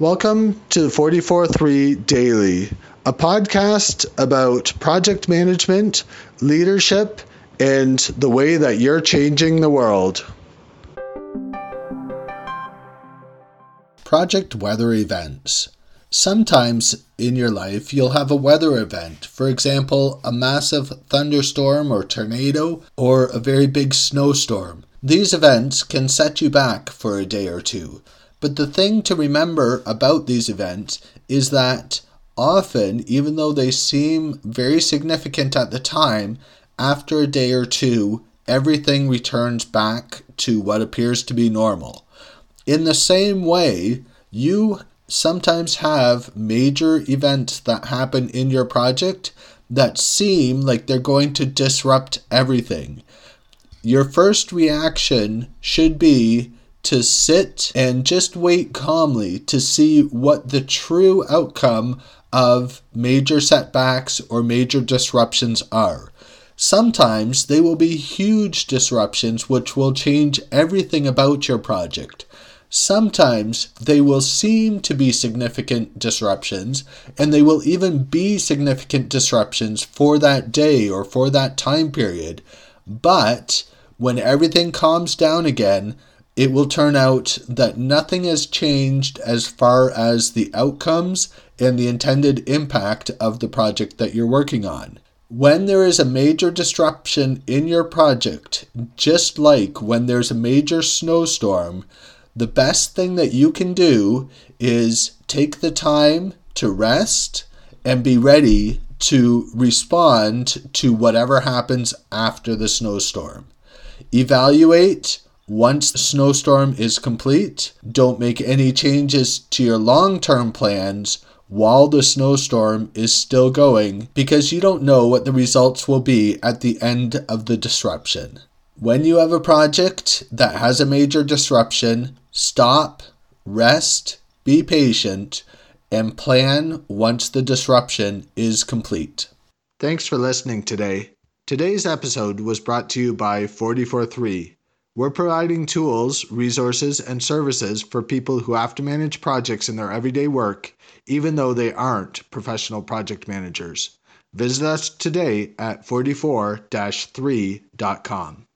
Welcome to the 44.3 Daily, a podcast about project management, leadership, and the way that you're changing the world. Project weather events. Sometimes in your life, you'll have a weather event. For example, a massive thunderstorm or tornado, or a very big snowstorm. These events can set you back for a day or two. But the thing to remember about these events is that often, even though they seem very significant at the time, after a day or two, everything returns back to what appears to be normal. In the same way, you sometimes have major events that happen in your project that seem like they're going to disrupt everything. Your first reaction should be to sit and just wait calmly to see what the true outcome of major setbacks or major disruptions are. Sometimes they will be huge disruptions which will change everything about your project. Sometimes they will seem to be significant disruptions, and they will even be significant disruptions for that day or for that time period. But when everything calms down again, it will turn out that nothing has changed as far as the outcomes and the intended impact of the project that you're working on. When there is a major disruption in your project, just like when there's a major snowstorm, the best thing that you can do is take the time to rest and be ready to respond to whatever happens after the snowstorm. Evaluate once the snowstorm is complete, don't make any changes to your long term plans while the snowstorm is still going because you don't know what the results will be at the end of the disruption. When you have a project that has a major disruption, stop, rest, be patient, and plan once the disruption is complete. Thanks for listening today. Today's episode was brought to you by 443 we're providing tools, resources, and services for people who have to manage projects in their everyday work, even though they aren't professional project managers. Visit us today at 44 3.com.